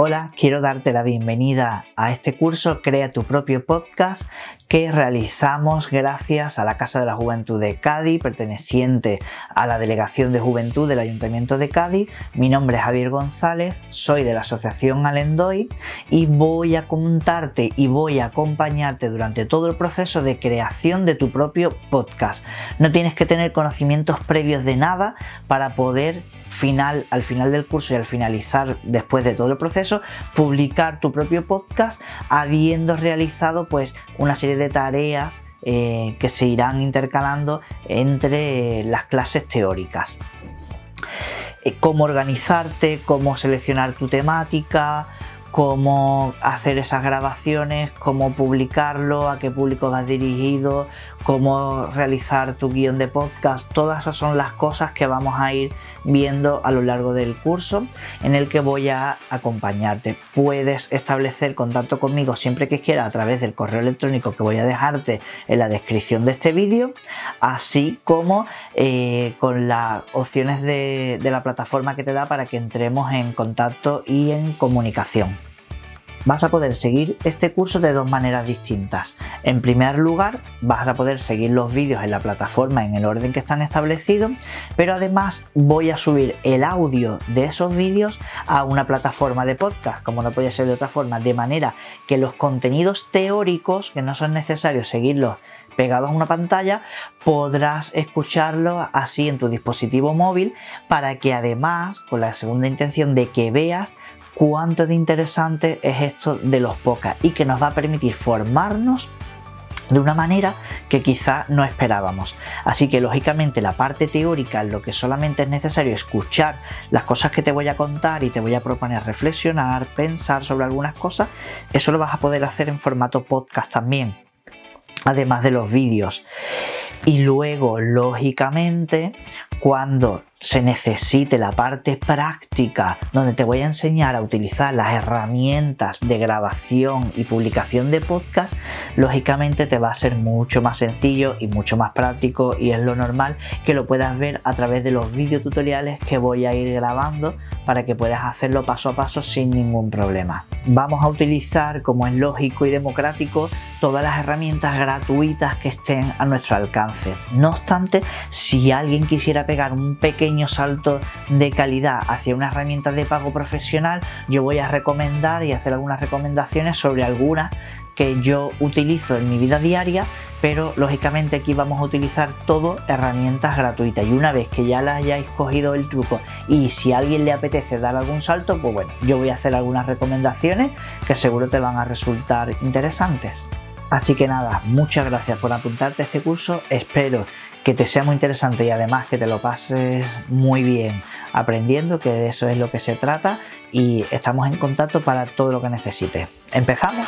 Hola, quiero darte la bienvenida a este curso Crea tu propio podcast que realizamos gracias a la Casa de la Juventud de Cádiz, perteneciente a la Delegación de Juventud del Ayuntamiento de Cádiz. Mi nombre es Javier González, soy de la Asociación Alendoy y voy a contarte y voy a acompañarte durante todo el proceso de creación de tu propio podcast. No tienes que tener conocimientos previos de nada para poder final, al final del curso y al finalizar después de todo el proceso, publicar tu propio podcast habiendo realizado pues una serie de tareas eh, que se irán intercalando entre las clases teóricas. Eh, cómo organizarte, cómo seleccionar tu temática, cómo hacer esas grabaciones, cómo publicarlo, a qué público vas dirigido, cómo realizar tu guion de podcast. Todas esas son las cosas que vamos a ir viendo a lo largo del curso en el que voy a acompañarte. Puedes establecer contacto conmigo siempre que quieras a través del correo electrónico que voy a dejarte en la descripción de este vídeo, así como eh, con las opciones de la plataforma que te da para que entremos en contacto y en comunicación vas a poder seguir este curso de dos maneras distintas. En primer lugar, vas a poder seguir los vídeos en la plataforma en el orden que están establecidos, pero además voy a subir el audio de esos vídeos a una plataforma de podcast, como no puede ser de otra forma, de manera que los contenidos teóricos, que no son necesarios seguirlos pegados a una pantalla, podrás escucharlo así en tu dispositivo móvil para que además, con la segunda intención de que veas cuánto de interesante es esto de los podcasts y que nos va a permitir formarnos de una manera que quizá no esperábamos. Así que lógicamente la parte teórica, lo que solamente es necesario escuchar las cosas que te voy a contar y te voy a proponer reflexionar, pensar sobre algunas cosas, eso lo vas a poder hacer en formato podcast también, además de los vídeos. Y luego, lógicamente, cuando se necesite la parte práctica donde te voy a enseñar a utilizar las herramientas de grabación y publicación de podcast, lógicamente te va a ser mucho más sencillo y mucho más práctico y es lo normal que lo puedas ver a través de los videotutoriales que voy a ir grabando para que puedas hacerlo paso a paso sin ningún problema. Vamos a utilizar, como es lógico y democrático, todas las herramientas gratuitas que estén a nuestro alcance. No obstante, si alguien quisiera pegar un pequeño salto de calidad hacia una herramienta de pago profesional, yo voy a recomendar y hacer algunas recomendaciones sobre algunas que yo utilizo en mi vida diaria, pero lógicamente aquí vamos a utilizar todo herramientas gratuitas y una vez que ya las hayáis cogido el truco y si a alguien le apetece dar algún salto, pues bueno, yo voy a hacer algunas recomendaciones que seguro te van a resultar interesantes. Así que nada, muchas gracias por apuntarte a este curso, espero que te sea muy interesante y además que te lo pases muy bien aprendiendo, que de eso es lo que se trata y estamos en contacto para todo lo que necesites. ¿Empezamos?